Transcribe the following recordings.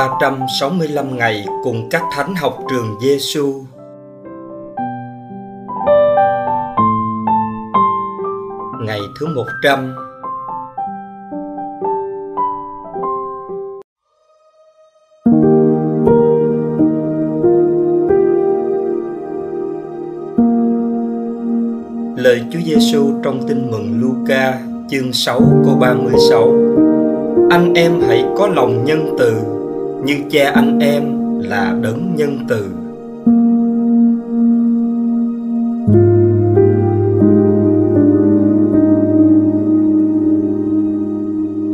365 ngày cùng các thánh học trường Giêsu. Ngày thứ 100 Lời Chúa Giêsu trong Tin mừng Luca, chương 6 câu 36 Anh em hãy có lòng nhân từ như cha anh em là đấng nhân từ.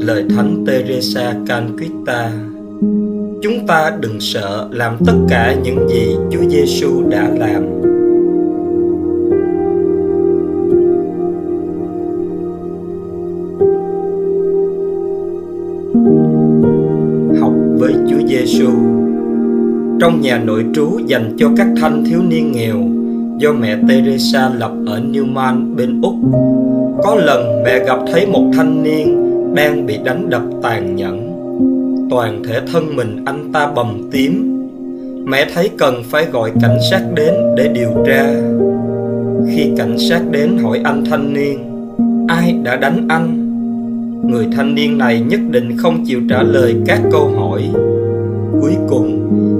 Lời thánh Teresa Canquita chúng ta đừng sợ làm tất cả những gì Chúa Giêsu đã làm. Trong nhà nội trú dành cho các thanh thiếu niên nghèo do mẹ Teresa lập ở Newman bên Úc, có lần mẹ gặp thấy một thanh niên đang bị đánh đập tàn nhẫn. Toàn thể thân mình anh ta bầm tím. Mẹ thấy cần phải gọi cảnh sát đến để điều tra. Khi cảnh sát đến hỏi anh thanh niên, ai đã đánh anh? người thanh niên này nhất định không chịu trả lời các câu hỏi cuối cùng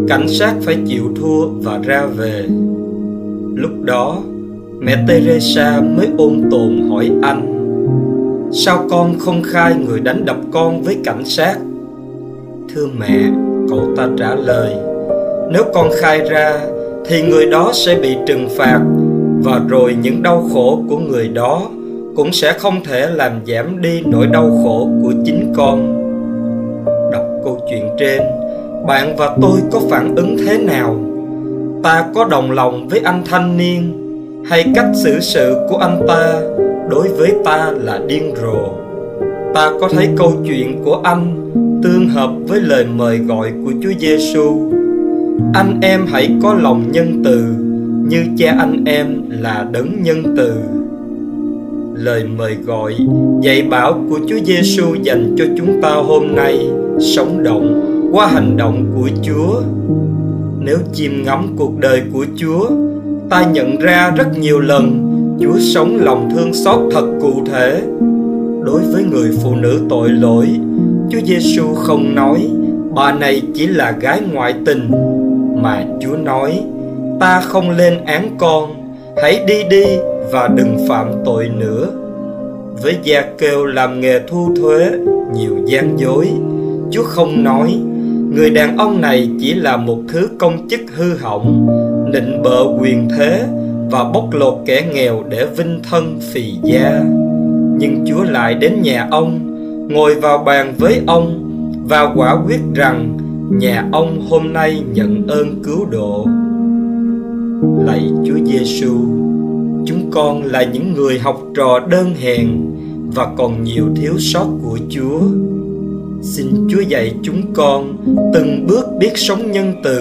cảnh sát phải chịu thua và ra về. Lúc đó, mẹ teresa mới ôn tồn hỏi anh, sao con không khai người đánh đập con với cảnh sát? Thưa mẹ, cậu ta trả lời, nếu con khai ra, thì người đó sẽ bị trừng phạt và rồi những đau khổ của người đó cũng sẽ không thể làm giảm đi nỗi đau khổ của chính con. Đọc câu chuyện trên bạn và tôi có phản ứng thế nào? Ta có đồng lòng với anh thanh niên hay cách xử sự của anh ta đối với ta là điên rồ? Ta có thấy câu chuyện của anh tương hợp với lời mời gọi của Chúa Giêsu. Anh em hãy có lòng nhân từ như cha anh em là đấng nhân từ. Lời mời gọi, dạy bảo của Chúa Giêsu dành cho chúng ta hôm nay sống động qua hành động của Chúa. Nếu chiêm ngắm cuộc đời của Chúa, ta nhận ra rất nhiều lần Chúa sống lòng thương xót thật cụ thể. Đối với người phụ nữ tội lỗi, Chúa Giêsu không nói bà này chỉ là gái ngoại tình, mà Chúa nói ta không lên án con, hãy đi đi và đừng phạm tội nữa với gia kêu làm nghề thu thuế nhiều gian dối chúa không nói người đàn ông này chỉ là một thứ công chức hư hỏng, nịnh bợ quyền thế và bóc lột kẻ nghèo để vinh thân phì gia nhưng chúa lại đến nhà ông, ngồi vào bàn với ông và quả quyết rằng nhà ông hôm nay nhận ơn cứu độ lạy chúa giêsu chúng con là những người học trò đơn hèn và còn nhiều thiếu sót của Chúa. Xin Chúa dạy chúng con từng bước biết sống nhân từ,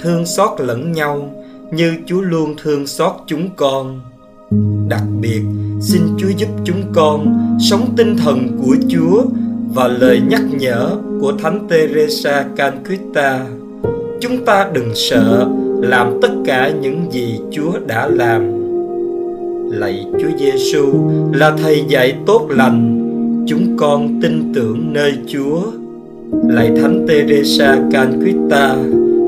thương xót lẫn nhau như Chúa luôn thương xót chúng con. Đặc biệt, xin Chúa giúp chúng con sống tinh thần của Chúa và lời nhắc nhở của Thánh Teresa Calcutta. Chúng ta đừng sợ làm tất cả những gì Chúa đã làm lạy Chúa Giêsu là thầy dạy tốt lành chúng con tin tưởng nơi Chúa. Lạy Thánh Teresa Canquita,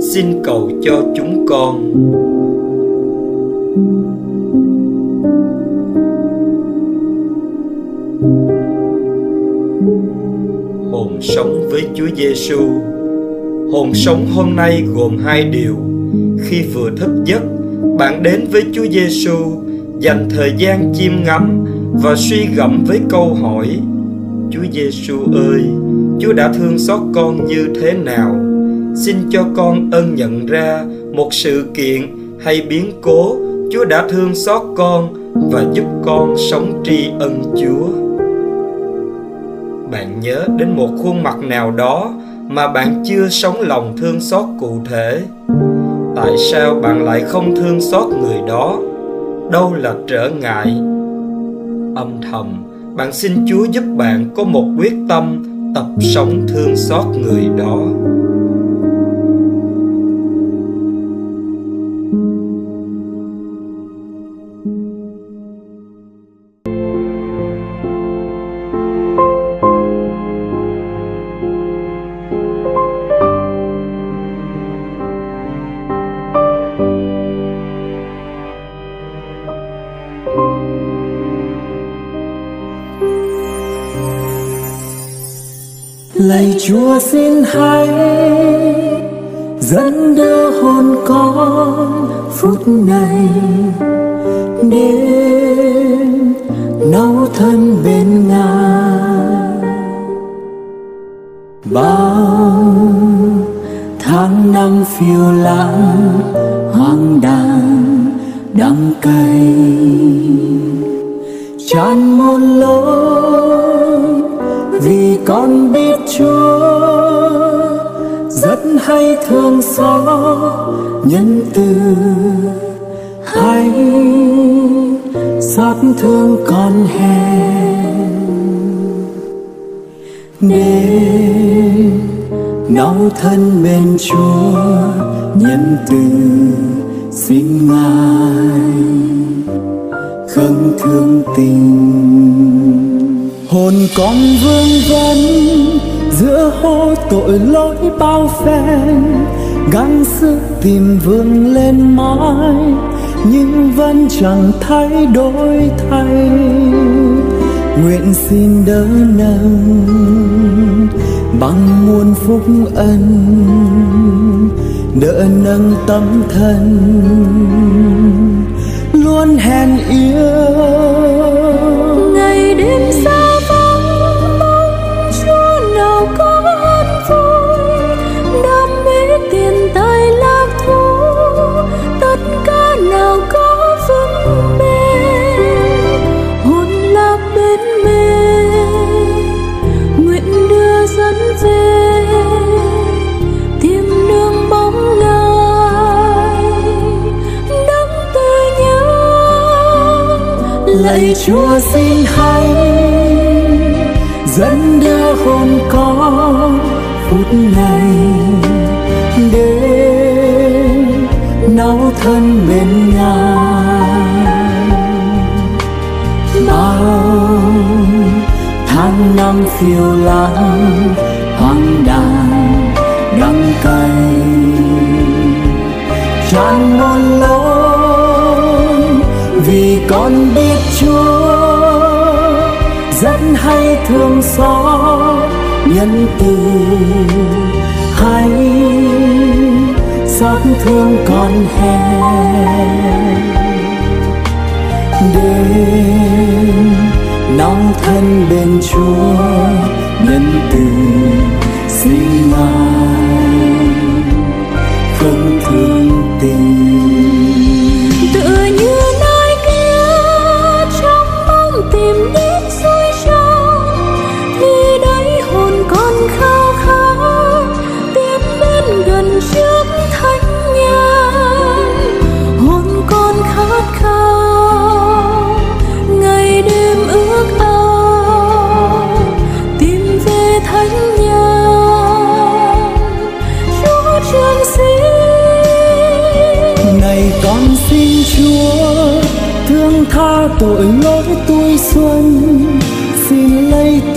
xin cầu cho chúng con. Hồn sống với Chúa Giêsu hồn sống hôm nay gồm hai điều. Khi vừa thức giấc bạn đến với Chúa Giêsu dành thời gian chiêm ngắm và suy gẫm với câu hỏi Chúa Giêsu ơi, Chúa đã thương xót con như thế nào? Xin cho con ân nhận ra một sự kiện hay biến cố Chúa đã thương xót con và giúp con sống tri ân Chúa. Bạn nhớ đến một khuôn mặt nào đó mà bạn chưa sống lòng thương xót cụ thể. Tại sao bạn lại không thương xót người đó? đâu là trở ngại âm thầm bạn xin chúa giúp bạn có một quyết tâm tập sống thương xót người đó. Lạy chúa xin hãy dẫn đưa hồn con phút này đến nấu thân bên ngài. Bao tháng năm phiêu lãng, hoang đàng đắng cay, tràn muôn lối con biết chúa. Rất hay thương xót nhân từ. Hay xót thương con hèn. Nên nấu thân bên chúa, nhân từ xin ngài khấn thương tình hồn con vương vấn giữa hố tội lỗi bao phen. Gắng sức tìm vương lên mãi, nhưng vẫn chẳng thay đổi thay. Nguyện xin đỡ nâng bằng muôn phúc ân, đỡ nâng tâm thân. Luôn hèn yêu lạy chúa xin hãy dẫn đưa hồn con phút này đến nấu thân bên ngài. Bao tháng năm phiêu lãng, hoang đàng đắng cay, tràn một gió nhân từ. Hay xót thương con hè đêm nóng thân bên chúa nhân từ xin ngài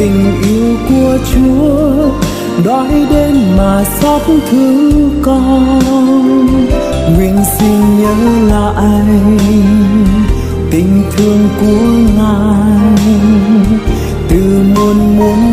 tình yêu của chúa, đói đến mà xót thương con. Nguyện xin nhớ lại tình thương của ngài. Từ muôn muôn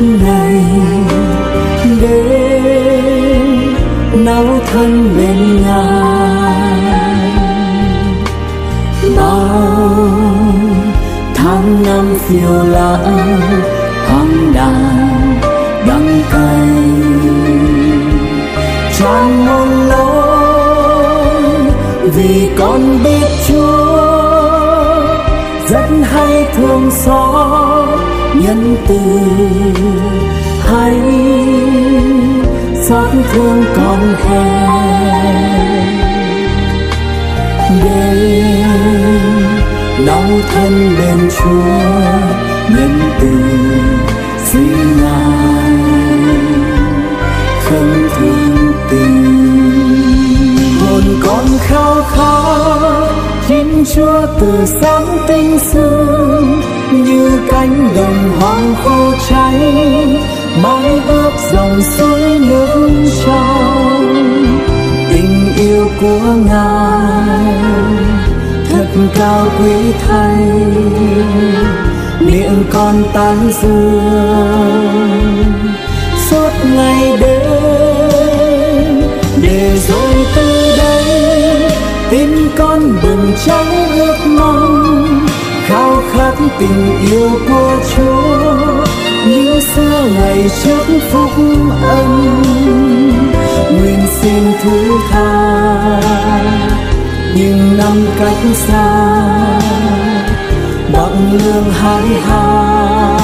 này đến nấu thân bên ngài bao tháng năm phiêu lãng hoang đàn đắng cay chẳng muốn lối vì con biết chúa. Nhân từ. Hay xót thương con hèn đêm đau thân bên chúa, nhân từ xin ngài thân thương tình. Hồn con khao khát chính chúa từ sáng tinh sương cánh đồng hoang khô cháy, mái ướp dòng suối nước trong. Tình yêu của ngài thật cao quý thay, miệng con tán dương. Suốt ngày đêm, để rồi từ đây, tim con bừng cháy ước mong khát tình yêu của chúa. Như xưa ngày trước phúc ân, nguyện xin thứ tha. Nhưng năm cách xa bằng lương hái hà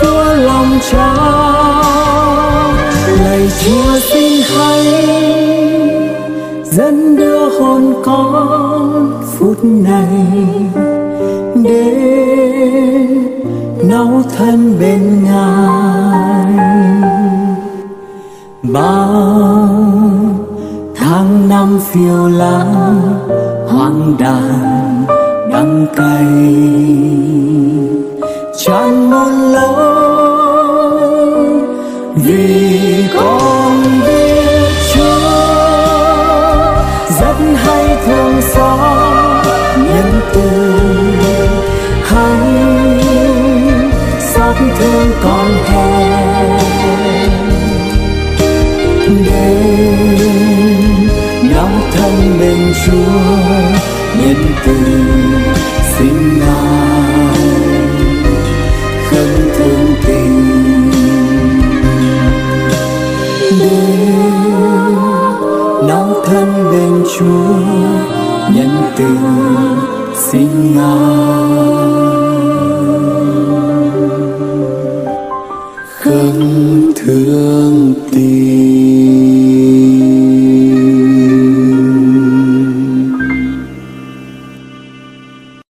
của lòng cha lạy chúa xin hay, dẫn đưa hồn con phút này nấu thân bên ngài. Bao tháng năm phiêu lãng hoang đàn, đắng cay. Chẳng muốn lâu chúa nhân từ xin ngài